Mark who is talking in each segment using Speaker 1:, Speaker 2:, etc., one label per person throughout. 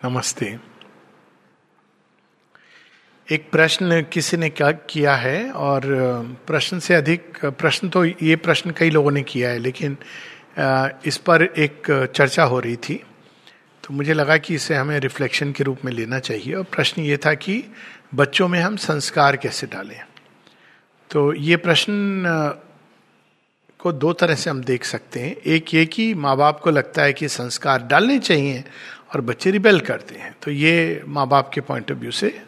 Speaker 1: नमस्ते। एक प्रश्न किसी ने क्या किया है और प्रश्न से अधिक, प्रश्न तो ये प्रश्न कई लोगों ने किया है, लेकिन इस पर एक चर्चा हो रही थी तो मुझे लगा कि इसे हमें रिफ्लेक्शन के रूप में लेना चाहिए। और प्रश्न ये था कि बच्चों में हम संस्कार कैसे डालें? तो ये प्रश्न को दो तरह से हम देख सकते हैं। एक ये कि माँ बाप को लगता है कि संस्कार डालने चाहिए और बच्चे रिबेल करते हैं। तो ये माँ बाप के पॉइंट ऑफ़ व्यू से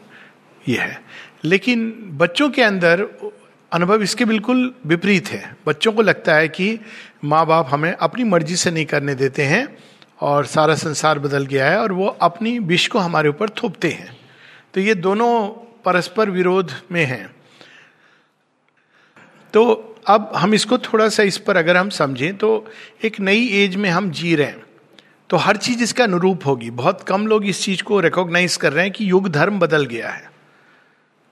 Speaker 1: ये है। लेकिन बच्चों के अंदर अनुभव इसके बिल्कुल विपरीत है। बच्चों को लगता है कि माँ बाप हमें अपनी मर्ज़ी से नहीं करने देते हैं और सारा संसार बदल गया है और वो अपनी विष को हमारे ऊपर थोपते हैं। तो ये दोनों परस्पर विरोध में हैं। तो अब हम इसको थोड़ा सा इस पर अगर हम समझें तो एक नई एज में हम जी रहे हैं। तो हर चीज़ इसका अनुरूप होगी। बहुत कम लोग इस चीज़ को रिकॉग्नाइज कर रहे हैं कि युग धर्म बदल गया है।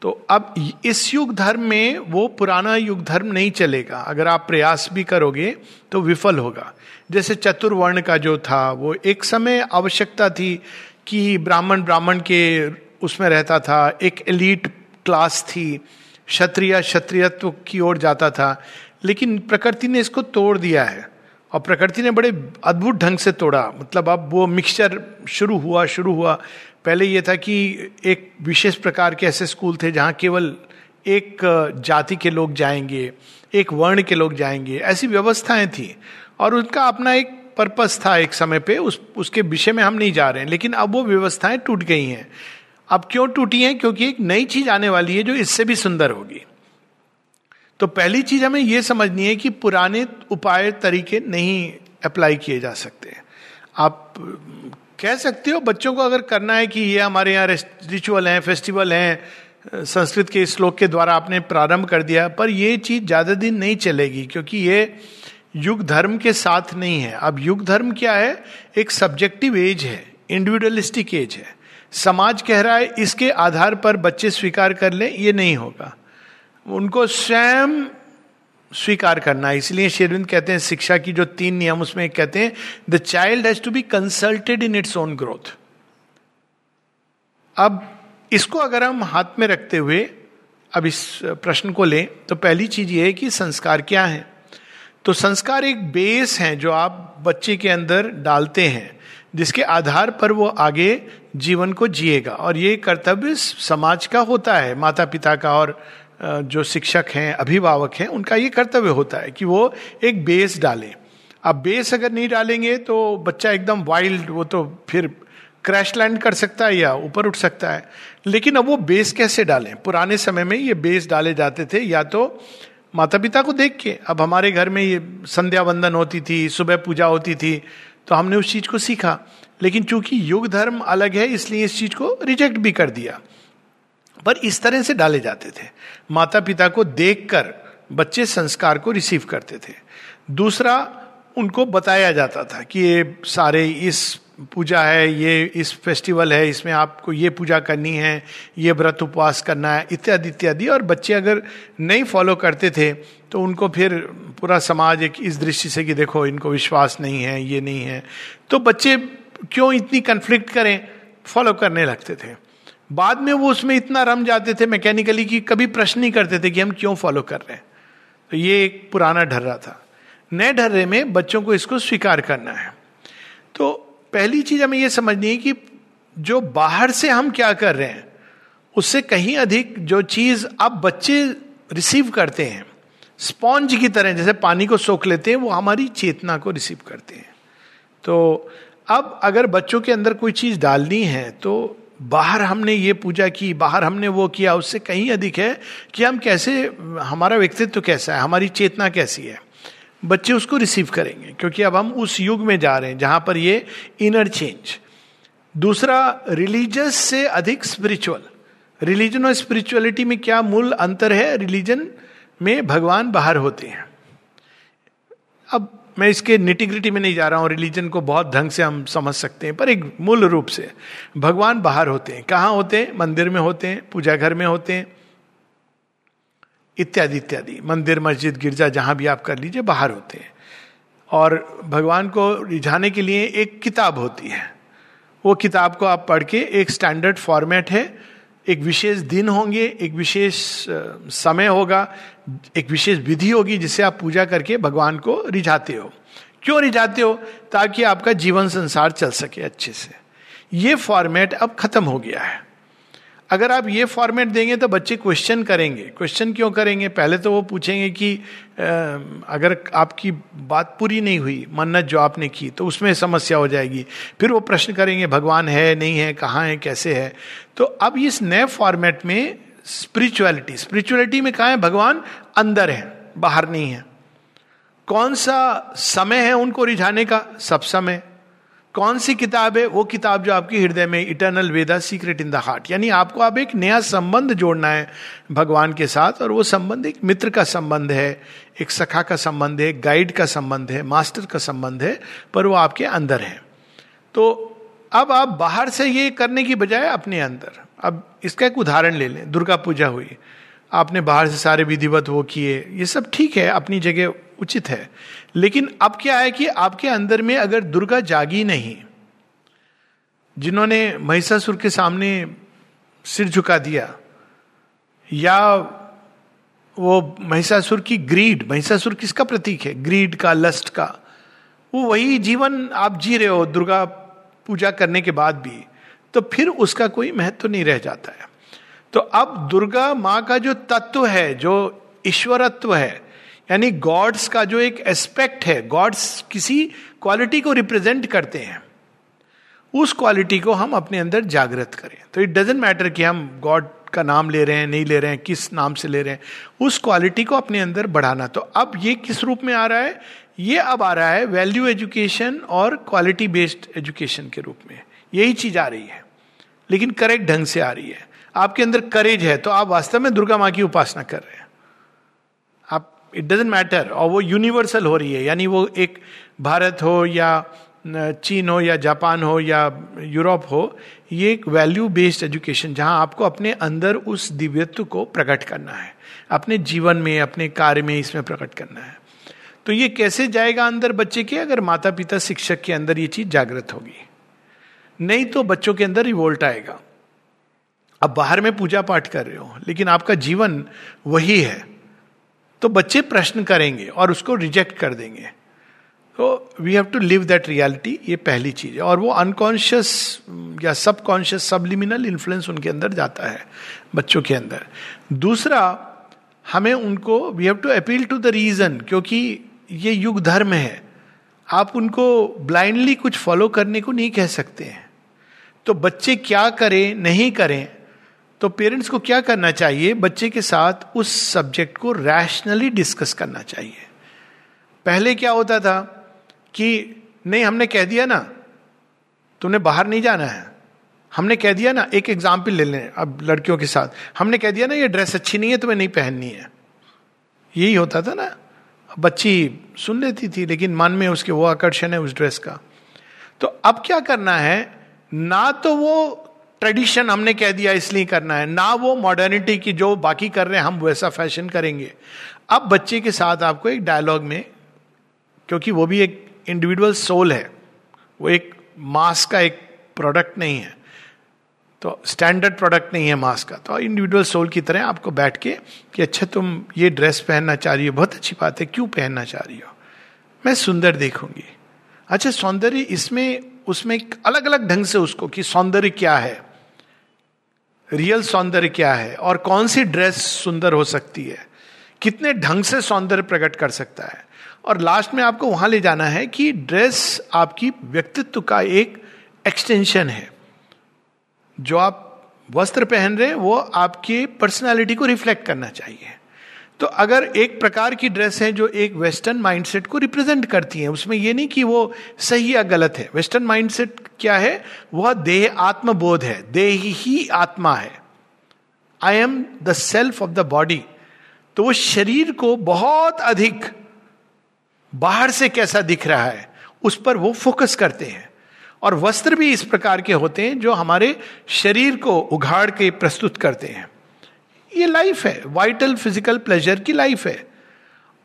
Speaker 1: तो अब इस युग धर्म में वो पुराना युग धर्म नहीं चलेगा। अगर आप प्रयास भी करोगे तो विफल होगा। जैसे चतुर्वर्ण का जो था, वो एक समय आवश्यकता थी कि ब्राह्मण ब्राह्मण के उसमें रहता था। एक एलीट क्लास थी। क्षत्रिय क्षत्रियत्व की ओर जाता था। लेकिन प्रकृति ने इसको तोड़ दिया है। और प्रकृति ने बड़े अद्भुत ढंग से तोड़ा। मतलब अब वो मिक्सचर शुरू हुआ शुरू हुआ। पहले ये था कि एक विशेष प्रकार के ऐसे स्कूल थे जहाँ केवल एक जाति के लोग जाएँगे, एक वर्ण के लोग जाएँगे। ऐसी व्यवस्थाएँ थी। और उनका अपना एक पर्पस था एक समय पे। उस, उसके विषय में हम नहीं जा रहे हैं। लेकिन अब वो व्यवस्थाएँ टूट गई हैं। अब क्यों टूटी हैं? क्योंकि एक नई चीज़ आने वाली है जो इससे भी सुंदर होगी। तो पहली चीज़ हमें यह समझनी है कि पुराने उपाय तरीके नहीं अप्लाई किए जा सकते। आप कह सकते हो, बच्चों को अगर करना है कि ये हमारे यहाँ रिचुअल हैं फेस्टिवल हैं, संस्कृत के श्लोक के द्वारा आपने प्रारंभ कर दिया, पर यह चीज़ ज़्यादा दिन नहीं चलेगी, क्योंकि ये युग धर्म के साथ नहीं है। अब युग धर्म क्या है? एक सब्जेक्टिव एज है इंडिविजुअलिस्टिक एज है। समाज कह रहा है, इसके आधार पर बच्चे स्वीकार कर लें, ये नहीं होगा। उनको स्वयं स्वीकार करना इसलिए शेरविंद कहते हैं, शिक्षा की जो तीन नियम उसमें कहते हैं the child has to be consulted in its own growth अब इसको अगर हम हाथ में रखते हुए, अब इस प्रश्न को लें तो पहली चीज़ ये है कि संस्कार क्या है? तो संस्कार एक बेस है जो आप बच्चे के अंदर डालते हैं, जिसके आधार पर वो आगे जीवन को जिएगा। और ये कर्तव्य समाज का होता है माता पिता का और जो शिक्षक हैं, अभिभावक हैं, उनका ये कर्तव्य होता है कि वो एक बेस डालें। अब बेस अगर नहीं डालेंगे तो बच्चा एकदम वाइल्ड वो तो फिर क्रैश लैंड कर सकता है या ऊपर उठ सकता है। लेकिन अब वो बेस कैसे डालें? पुराने समय में ये बेस डाले जाते थे, या तो माता पिता को देख के। अब हमारे घर में ये संध्या वंदन होती थी, सुबह पूजा होती थी तो हमने उस चीज़ को सीखा। लेकिन चूँकि युग धर्म अलग है, इसलिए इस चीज़ को रिजेक्ट भी कर दिया। पर इस तरह से डाले जाते थे। माता पिता को देखकर बच्चे संस्कार को रिसीव करते थे। दूसरा, उनको बताया जाता था कि ये सारे इस पूजा है, ये इस फेस्टिवल है, इसमें आपको ये पूजा करनी है, ये व्रत उपवास करना है, इत्यादि इत्यादि। और बच्चे अगर नहीं फॉलो करते थे तो उनको फिर पूरा समाज एक इस दृष्टि से कि देखो, इनको विश्वास नहीं है, ये नहीं है। तो बच्चे क्यों इतनी कन्फ्लिक्ट करें? फॉलो करने लगते थे। बाद में वो उसमें इतना रम जाते थे मैकेनिकली कि कभी प्रश्न नहीं करते थे कि हम क्यों फॉलो कर रहे हैं। तो ये एक पुराना ढर्रा था। नए ढर्रे में बच्चों को इसको स्वीकार करना है। तो पहली चीज़ हमें यह समझनी है कि जो बाहर से हम क्या कर रहे हैं, उससे कहीं अधिक जो चीज़ अब बच्चे रिसीव करते हैं स्पॉन्ज की तरह, जैसे पानी को सोख लेते हैं, वो हमारी चेतना को रिसीव करते हैं। तो अब अगर बच्चों के अंदर कोई चीज़ डालनी है तो बाहर हमने ये पूजा की, बाहर हमने वो किया, उससे कहीं अधिक है कि हम कैसे, हमारा व्यक्तित्व तो कैसा है, हमारी चेतना कैसी है। बच्चे उसको रिसीव करेंगे, क्योंकि अब हम उस युग में जा रहे हैं जहाँ पर ये इनर चेंज दूसरा रिलीजियस से अधिक स्पिरिचुअल रिलीजन और स्पिरिचुअलिटी में क्या मूल अंतर है? रिलीजन में भगवान बाहर होते हैं। अब मैं इसके निटिग्रिटी में नहीं जा रहा हूँ रिलीजन को बहुत ढंग से हम समझ सकते हैं, पर एक मूल रूप से भगवान बाहर होते हैं। कहाँ होते हैं? मंदिर में होते हैं पूजा घर में होते हैं, इत्यादि इत्यादि। मंदिर, मस्जिद, गिरजा, जहाँ भी आप कर लीजिए, बाहर होते हैं। और भगवान को रिझाने के लिए एक किताब होती है। वो किताब को आप पढ़ के एक स्टैंडर्ड फॉर्मेट है एक विशेष दिन होंगे, एक विशेष समय होगा, एक विशेष विधि होगी जिसे आप पूजा करके भगवान को रिझाते हो। क्यों रिझाते हो? ताकि आपका जीवन संसार चल सके अच्छे से। ये फॉर्मेट अब खत्म हो गया है। अगर आप ये फॉर्मेट देंगे तो बच्चे क्वेश्चन करेंगे। क्वेश्चन क्यों करेंगे? पहले तो वो पूछेंगे कि अगर आपकी बात पूरी नहीं हुई, मन्नत जो आपने की तो उसमें समस्या हो जाएगी। फिर वो प्रश्न करेंगे, भगवान है, नहीं है, कहाँ है, कैसे है? तो अब इस नए फॉर्मेट में स्पिरिचुअलिटी स्पिरिचुअलिटी में कहा है? भगवान अंदर है, बाहर नहीं है। कौन सा समय है उनको रिझाने का? सब समय। कौन सी किताब है? वो किताब जो आपके हृदय में eternal Veda secret in the heart यानी आपको अब एक नया संबंध जोड़ना है भगवान के साथ, और वो संबंध एक मित्र का संबंध है, एक सखा का संबंध है गाइड का संबंध है मास्टर का संबंध है, पर वो आपके अंदर है। तो अब आप बाहर से ये करने की बजाय अपने अंदर। अब इसका एक उदाहरण ले लें। दुर्गा पूजा हुई। आपने बाहर से सारे विधिवत वो किए। ये सब ठीक है, अपनी जगह उचित है। लेकिन अब क्या है कि आपके अंदर में अगर दुर्गा जागी नहीं, जिन्होंने महिषासुर के सामने सिर झुका दिया, या वो महिषासुर की ग्रीड महिषासुर किसका प्रतीक है? ग्रीड का लस्ट का, वो वही जीवन आप जी रहे हो दुर्गा पूजा करने के बाद भी तो फिर उसका कोई महत्व तो नहीं रह जाता है। तो अब दुर्गा माँ का जो तत्व है, जो ईश्वरत्व है यानी गॉड्स का जो एक एस्पेक्ट है, गॉड्स किसी क्वालिटी को रिप्रेजेंट करते हैं, उस क्वालिटी को हम अपने अंदर जागृत करें। तो इट डजेंट मैटर कि हम गॉड का नाम ले रहे हैं, नहीं ले रहे हैं, किस नाम से ले रहे हैं, उस क्वालिटी को अपने अंदर बढ़ाना। तो अब ये किस रूप में आ रहा है? ये अब आ रहा है वैल्यू एजुकेशन और क्वालिटी बेस्ड एजुकेशन के रूप में। यही चीज़ आ रही है, लेकिन करेक्ट ढंग से आ रही है। आपके अंदर करेज है तो आप वास्तव में दुर्गा माँ की उपासना कर रहे हैं। इट डजेंट मैटर और वो यूनिवर्सल हो रही है, यानी वो एक भारत हो या चीन हो या जापान हो या यूरोप हो, ये एक वैल्यू बेस्ड एजुकेशन जहाँ आपको अपने अंदर उस दिव्यत्व को प्रकट करना है। अपने जीवन में, अपने कार्य में इसमें प्रकट करना है। तो ये कैसे जाएगा अंदर बच्चे के? अगर माता पिता शिक्षक के अंदर ये चीज़ जागृत होगी। नहीं तो बच्चों के अंदर रिवोल्ट आएगा। अब बाहर में पूजा पाठ कर रहे हो, लेकिन आपका जीवन वही है। तो बच्चे प्रश्न करेंगे और उसको रिजेक्ट कर देंगे। तो we have to live that reality ये पहली चीज़ है। और वो अनकॉन्शियस या सबकॉन्शियस सबलिमिनल इन्फ्लुएंस उनके अंदर जाता है, बच्चों के अंदर। दूसरा, हमें उनको we have to appeal to the reason क्योंकि ये युग धर्म है। आप उनको ब्लाइंडली कुछ फॉलो करने को नहीं कह सकते हैं। तो बच्चे क्या करें, नहीं करें तो पेरेंट्स को क्या करना चाहिए? बच्चे के साथ उस सब्जेक्ट को रैशनली डिस्कस करना चाहिए। पहले क्या होता था कि नहीं, हमने कह दिया ना, तुमने बाहर नहीं जाना है। हमने कह दिया ना, एक एग्ज़ाम्पल ले लें अब लड़कियों के साथ। हमने कह दिया ना, ये ड्रेस अच्छी नहीं है, तुम्हें नहीं पहननी है। यही होता था ना। बच्ची सुन लेती थी, लेकिन मन में उसके वो आकर्षण है उस ड्रेस का। तो अब क्या करना है? ना तो वो ट्रेडिशन हमने कह दिया इसलिए करना है। ना वो मॉडर्निटी की जो बाकी कर रहे हैं, हम वैसा फ़ैशन करेंगे। अब बच्चे के साथ आपको एक डायलॉग में, क्योंकि वो भी एक इंडिविजुअल सोल है, वो एक मास का एक प्रोडक्ट नहीं है। तो स्टैंडर्ड प्रोडक्ट नहीं है मास का। तो इंडिविजुअल सोल की तरह आपको बैठ के कि अच्छा तुम ये ड्रेस पहनना चाह रही हो, बहुत अच्छी बात है, क्यों पहनना चाह रही हो? मैं सुंदर देखूँगी। अच्छा सौंदर्य इसमें, उसमें अलग अलग ढंग से उसको कि सौंदर्य क्या है? रियल सौंदर्य क्या है? और कौन सी ड्रेस सुंदर हो सकती है? कितने ढंग से सौंदर्य प्रकट कर सकता है? और लास्ट में आपको वहाँ ले जाना है कि ड्रेस आपकी व्यक्तित्व का एक एक्सटेंशन है। जो आप वस्त्र पहन रहे हैं, वो आपकी पर्सनालिटी को रिफ्लेक्ट करना चाहिए। तो अगर एक प्रकार की ड्रेस है जो एक वेस्टर्न माइंडसेट को रिप्रेजेंट करती है, उसमें ये नहीं कि वो सही या गलत है। वेस्टर्न माइंडसेट क्या है? वह देह आत्मबोध है। देह ही आत्मा है। I am the self of the body तो वो शरीर को बहुत अधिक बाहर से कैसा दिख रहा है, उस पर वो फोकस करते हैं। और वस्त्र भी इस प्रकार के होते हैं जो हमारे शरीर को उघाड़ के प्रस्तुत करते हैं। ये लाइफ है। वाइटल फ़िज़िकल प्लेजर की लाइफ है।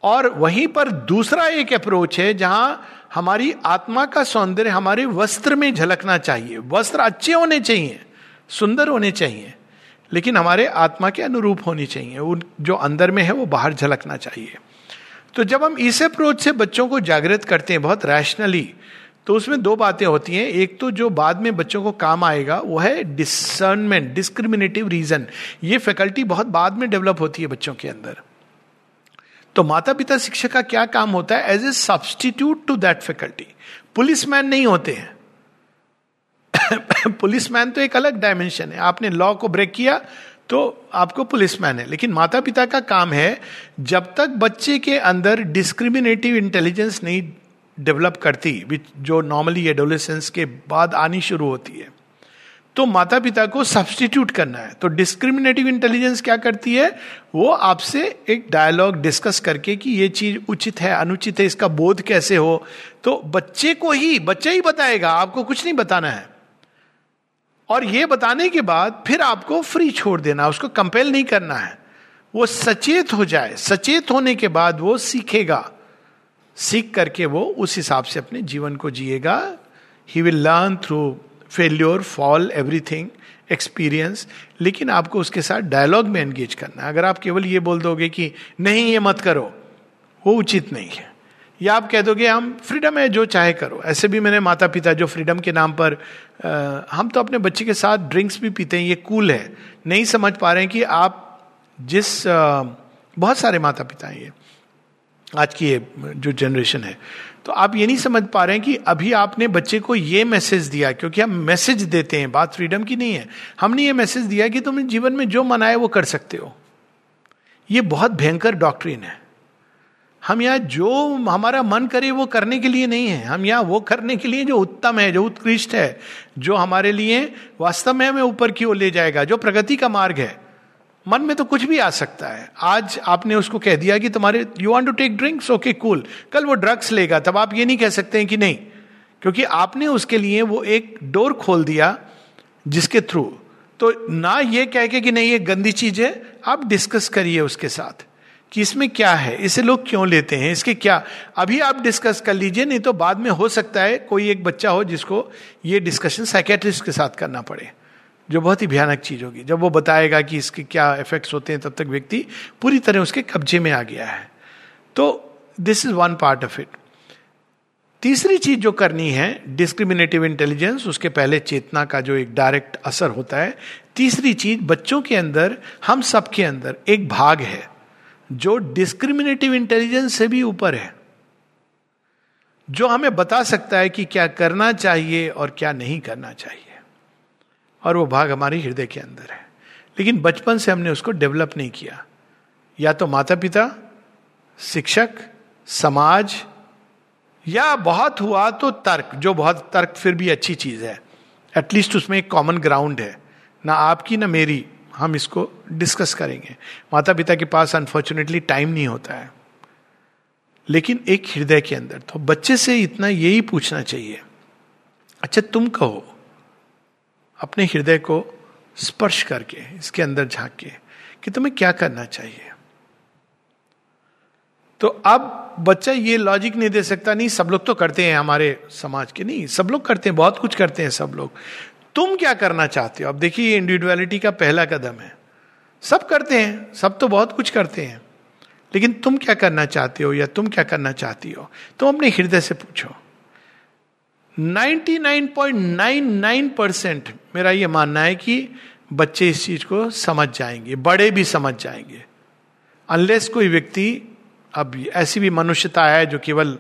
Speaker 1: और वहीं पर दूसरा एक अप्रोच है जहाँ हमारी आत्मा का सौंदर्य हमारे वस्त्र में झलकना चाहिए। वस्त्र अच्छे होने चाहिए, सुंदर होने चाहिए, लेकिन हमारे आत्मा के अनुरूप होनी चाहिए। उन जो अंदर में है वो बाहर झलकना चाहिए। तो जब हम इस अप्रोच से बच्चों को जागृत करते हैं बहुत रैशनली तो उसमें दो बातें होती हैं। एक तो जो बाद में बच्चों को काम आएगा, वो है डिसर्नमेंट डिस्क्रिमिनेटिव रीजन ये फैकल्टी बहुत बाद में डेवलप होती है बच्चों के अंदर। तो माता पिता शिक्षक का क्या काम होता है? As a substitute to that faculty police man नहीं होते हैं। पुलिस मैन तो एक अलग डायमेंशन है। आपने लॉ को ब्रेक किया तो आपको पुलिस मैन है। लेकिन माता पिता का काम है, जब तक बच्चे के अंदर डिस्क्रिमिनेटिव इंटेलिजेंस नहीं डेवलप करती जो नॉर्मली एडोलेसेंस के बाद आनी शुरू होती है। तो माता पिता को सब्सटीट्यूट करना है। तो डिस्क्रिमिनेटिव इंटेलिजेंस क्या करती है? वो आपसे एक डायलॉग डिस्कस करके कि ये चीज़ उचित है, अनुचित है, इसका बोध कैसे हो? तो बच्चे को ही, बच्चा ही बताएगा, आपको कुछ नहीं बताना है। और ये बताने के बाद फिर आपको फ्री छोड़ देना उसको कंपेल नहीं करना है। वो सचेत हो जाए। सचेत होने के बाद वो सीखेगा। सीख करके वो उस हिसाब से अपने जीवन को जिएगा। He will learn through failure fall everything experience लेकिन आपको उसके साथ डायलॉग में एंगेज करना है। अगर आप केवल ये बोल दोगे कि नहीं ये मत करो वो उचित नहीं है। या आप कह दोगे हम फ्रीडम है जो चाहे करो। ऐसे भी मैंने माता पिता जो फ्रीडम के नाम पर आ, हम तो अपने बच्चे के साथ ड्रिंक्स भी पीते हैं ये कूल है। नहीं समझ पा रहे हैं कि आप जिस आ, बहुत सारे माता पिता हैं ये। आज की ये, जो जनरेशन है। तो आप ये नहीं समझ पा रहे हैं कि अभी आपने बच्चे को ये मैसेज दिया, क्योंकि हम मैसेज देते हैं, बात फ्रीडम की नहीं है। हमने ये मैसेज दिया कि तुम जीवन में जो मनाए वो कर सकते हो। ये बहुत भयंकर डॉक्ट्रिन है। हम यहाँ जो हमारा मन करे वो करने के लिए नहीं है। हम यहाँ वो करने के लिए जो उत्तम है, जो उत्कृष्ट है, जो हमारे लिए वास्तव में हमें ऊपर की ओर ले जाएगा, जो प्रगति का मार्ग है। मन में तो कुछ भी आ सकता है। आज आपने उसको कह दिया कि तुम्हारे you want to take drinks okay cool कल वो ड्रग्स लेगा, तब आप ये नहीं कह सकते हैं कि नहीं। क्योंकि आपने उसके लिए वो एक डोर खोल दिया जिसके थ्रू तो ना ये कह के कि नहीं, ये गंदी चीज़ है, आप डिस्कस करिए उसके साथ कि इसमें क्या है, इसे लोग क्यों लेते हैं, इसके क्या। अभी आप डिस्कस कर लीजिए, नहीं तो बाद में हो सकता है कोई एक बच्चा हो जिसको ये डिस्कशन साइकेट्रिस्ट के साथ करना पड़े। जो बहुत ही भयानक चीज़ होगी। जब वो बताएगा कि इसके क्या इफेक्ट्स होते हैं, तब तक व्यक्ति पूरी तरह उसके कब्जे में आ गया है। तो this is one part of it तीसरी चीज़ जो करनी है डिस्क्रिमिनेटिव इंटेलिजेंस उसके पहले चेतना का जो एक डायरेक्ट असर होता है। तीसरी चीज़, बच्चों के अंदर, हम सबके अंदर एक भाग है, जो डिस्क्रिमिनेटिव इंटेलिजेंस से भी ऊपर है। जो हमें बता सकता है कि क्या करना चाहिए और क्या नहीं करना चाहिए। और वो भाग हमारे हृदय के अंदर है। लेकिन बचपन से हमने उसको डेवलप नहीं किया। या तो माता पिता शिक्षक, समाज, या बहुत हुआ तो तर्क, जो बहुत तर्क फिर भी अच्छी चीज़ है। एटलीस्ट उसमें एक कॉमन ग्राउंड है। ना आपकी, ना मेरी, हम इसको डिस्कस करेंगे। माता पिता के पास अनफॉर्चुनेटली टाइम नहीं होता है। लेकिन एक हृदय के अंदर तो बच्चे से इतना यही पूछना चाहिए। अच्छा तुम कहो अपने हृदय को स्पर्श करके, इसके अंदर झाँक के कि तुम्हें क्या करना चाहिए। तो अब बच्चा ये लॉजिक नहीं दे सकता, नहीं, सब लोग तो करते हैं हमारे समाज के, नहीं, सब लोग करते हैं, बहुत कुछ करते हैं सब लोग। तुम क्या करना चाहते हो? अब देखिए, ये इंडिविजुअलिटी का पहला कदम है। सब करते हैं, सब तो बहुत कुछ करते हैं। लेकिन तुम क्या करना चाहते हो या तुम क्या करना चाहती हो? तुम अपने हृदय से पूछो। 99.99 परसेंट मेरा ये मानना है कि बच्चे इस चीज़ को समझ जाएँगे, बड़े भी समझ जाएँगे। अनलेस कोई व्यक्ति, अब ऐसी भी मनुष्यता है जो केवल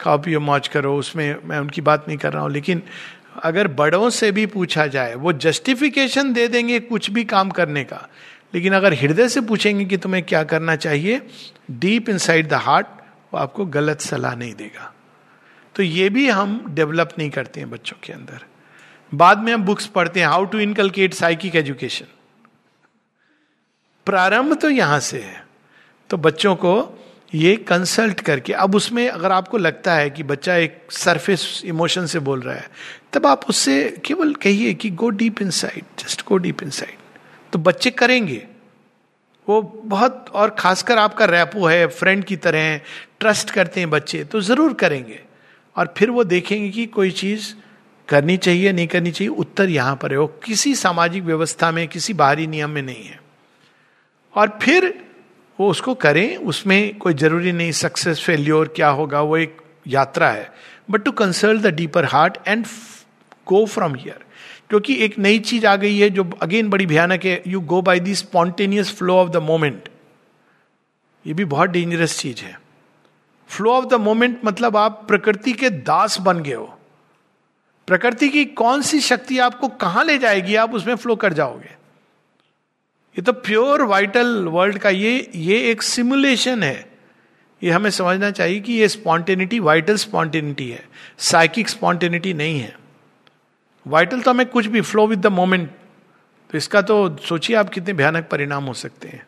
Speaker 1: खाओ पियो मौज करो, उसमें मैं उनकी बात नहीं कर रहा हूँ, लेकिन अगर बड़ों से भी पूछा जाए, वो जस्टिफिकेशन दे देंगे कुछ भी काम करने का। लेकिन अगर हृदय से पूछेंगे कि तुम्हें क्या करना चाहिए डीप इनसाइड द हार्ट वो आपको गलत सलाह नहीं देगा। तो ये भी हम डेवलप नहीं करते हैं बच्चों के अंदर। बाद में हम बुक्स पढ़ते हैं how to inculcate psychic education प्रारंभ तो यहाँ से है। तो बच्चों को ये कंसल्ट करके, अब उसमें अगर आपको लगता है कि बच्चा एक सरफेस इमोशन से बोल रहा है, तब आप उससे केवल कहिए कि go deep in just go deep in तो बच्चे करेंगे। वो बहुत, और खासकर आपका रैपो है फ्रेंड की तरह ट्रस्ट करते हैं बच्चे तो ज़रूर करेंगे। और फिर वो देखेंगे कि कोई चीज़ करनी चाहिए, नहीं करनी चाहिए, उत्तर यहाँ पर है। वो किसी सामाजिक व्यवस्था में, किसी बाहरी नियम में नहीं है। और फिर वो उसको करें, उसमें कोई ज़रूरी नहीं सक्सेस फेल्योर क्या होगा, वो एक यात्रा है। But to consult the deeper heart and go from here क्योंकि एक नई चीज़ आ गई है जो अगेन बड़ी भयानक है। You go by the spontaneous flow of the moment ये भी बहुत डेंजरस चीज़ है। फ्लो ऑफ़ द मोमेंट मतलब आप प्रकृति के दास बन गए हो। प्रकृति की कौन सी शक्ति आपको कहाँ ले जाएगी? आप उसमें फ्लो कर जाओगे। ये तो प्योर वाइटल वर्ल्ड का ये ये एक सिमुलेशन है। ये हमें समझना चाहिए कि ये स्पॉन्टेनिटी वाइटल स्पॉन्टेनिटी है। साइकिक स्पॉन्टेनिटी नहीं है। वाइटल तो हमें कुछ भी फ्लो विद द मोमेंट तो इसका तो सोचिए आप कितने भयानक परिणाम हो सकते हैं।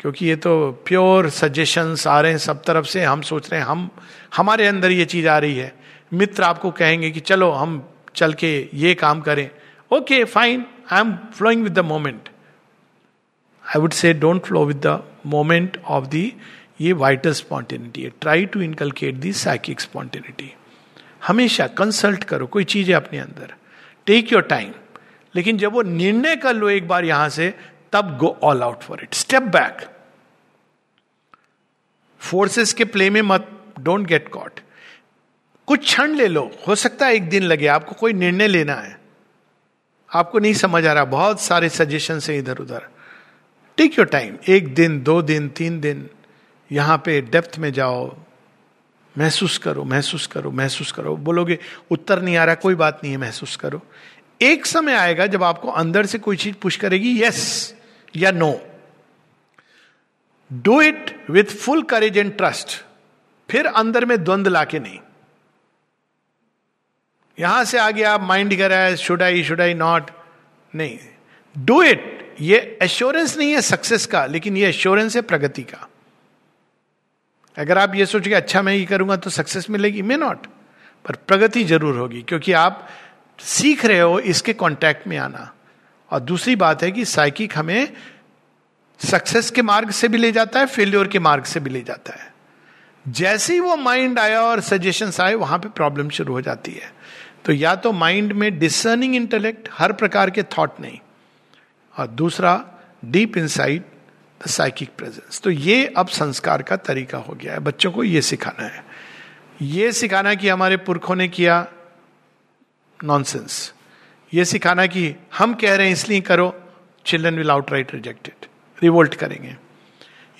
Speaker 1: क्योंकि ये तो प्योर सजेशंस आ रहे हैं, सब तरफ़ से हम सोच रहे हैं, हम, हमारे अंदर ये चीज़ आ रही है। मित्र आपको कहेंगे कि चलो, हम चल के ये काम करें। Okay, fine I am flowing with the moment I would say don't flow with the moment of the ये वाइटल स्पॉन्टेनिटी है। Try to inculcate the psychic spontaneity हमेशा कंसल्ट करो, कोई चीज़ है अपने अंदर। टेक योर टाइम लेकिन जब वो निर्णय कर लो एक बार यहाँ से तब go all out for it step back forces के प्ले में मत डोंट गेट कॉट कुछ क्षण ले लो. हो सकता है एक दिन लगे, आपको कोई निर्णय लेना है। आपको नहीं समझ आ रहा, बहुत सारे सजेशन है इधर उधर। टेक योर टाइम एक दिन, दो दिन, तीन दिन, यहाँ पे डेप्थ में जाओ। महसूस करो महसूस करो महसूस करो। बोलोगे, उत्तर नहीं आ रहा, कोई बात नहीं है, महसूस करो। एक समय आएगा जब आपको अंदर से कोई चीज़ पुश करेगी यस या no do it with full courage and trust फिर अंदर में द्वंद लाके नहीं। यहाँ से आगे आप माइंड कर रहा है should I should I not नहीं। डू इट ये एश्योरेंस नहीं है सक्सेस का, लेकिन ये एश्योरेंस है प्रगति का। अगर आप ये सोचेंगे अच्छा मैं ये करूँगा तो सक्सेस मिलेगी. मे नॉट पर प्रगति ज़रूर होगी, क्योंकि आप सीख रहे हो इसके कांटेक्ट में आना। और दूसरी बात है कि साइकिक हमें सक्सेस के मार्ग से भी ले जाता है फेल्योर के मार्ग से भी ले जाता है। जैसे ही वो माइंड आया और सजेशंस आए, वहाँ पे प्रॉब्लम शुरू हो जाती है। तो या तो माइंड में डिसर्निंग इंटेलेक्ट हर प्रकार के थॉट नहीं। और दूसरा deep insight the psychic presence तो ये अब संस्कार का तरीका हो गया है। बच्चों को ये सिखाना है। ये सिखाना कि हमारे पुरखों ने किया नॉनसेंस ये सिखाना कि हम कह रहे हैं इसलिए करो children will outright rejected revolt करेंगे।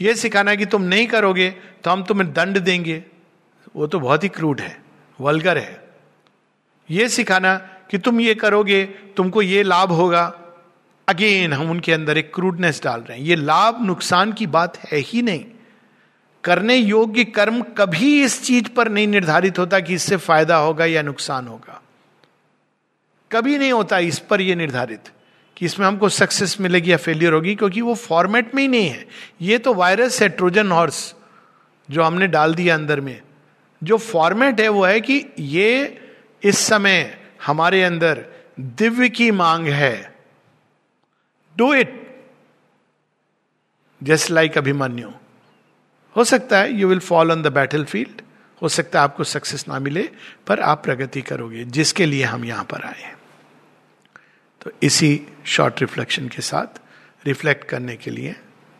Speaker 1: ये सिखाना कि तुम नहीं करोगे तो हम तुम्हें दंड देंगे। वो तो बहुत ही क्रूड है वलगर है। ये सिखाना कि तुम ये करोगे, तुमको ये लाभ होगा। अगेन हम उनके अंदर एक क्रूडनेस डाल रहे हैं। ये लाभ नुकसान की बात है ही नहीं। करने योग्य कर्म कभी इस चीज़ पर नहीं निर्धारित होता कि इससे फ़ायदा होगा या नुकसान होगा। कभी नहीं होता इस पर यह निर्धारित कि इसमें हमको सक्सेस मिलेगी या फेलियर होगी, क्योंकि वो फॉर्मेट में ही नहीं है। ये तो वायरस है ट्रोजन हॉर्स जो हमने डाल दिया अंदर में। जो फॉर्मेट है वो है कि ये इस समय हमारे अंदर दिव्य की मांग है। Do it just like Abhimanyu. हो सकता है you will fall on the battlefield हो सकता है आपको सक्सेस ना मिले, पर आप प्रगति करोगे, जिसके लिए हम यहाँ पर आए हैं। तो इसी शॉर्ट रिफ्लेक्शन के साथ रिफ्लेक्ट करने के लिए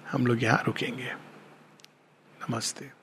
Speaker 1: हम लोग यहाँ रुकेंगे। नमस्ते।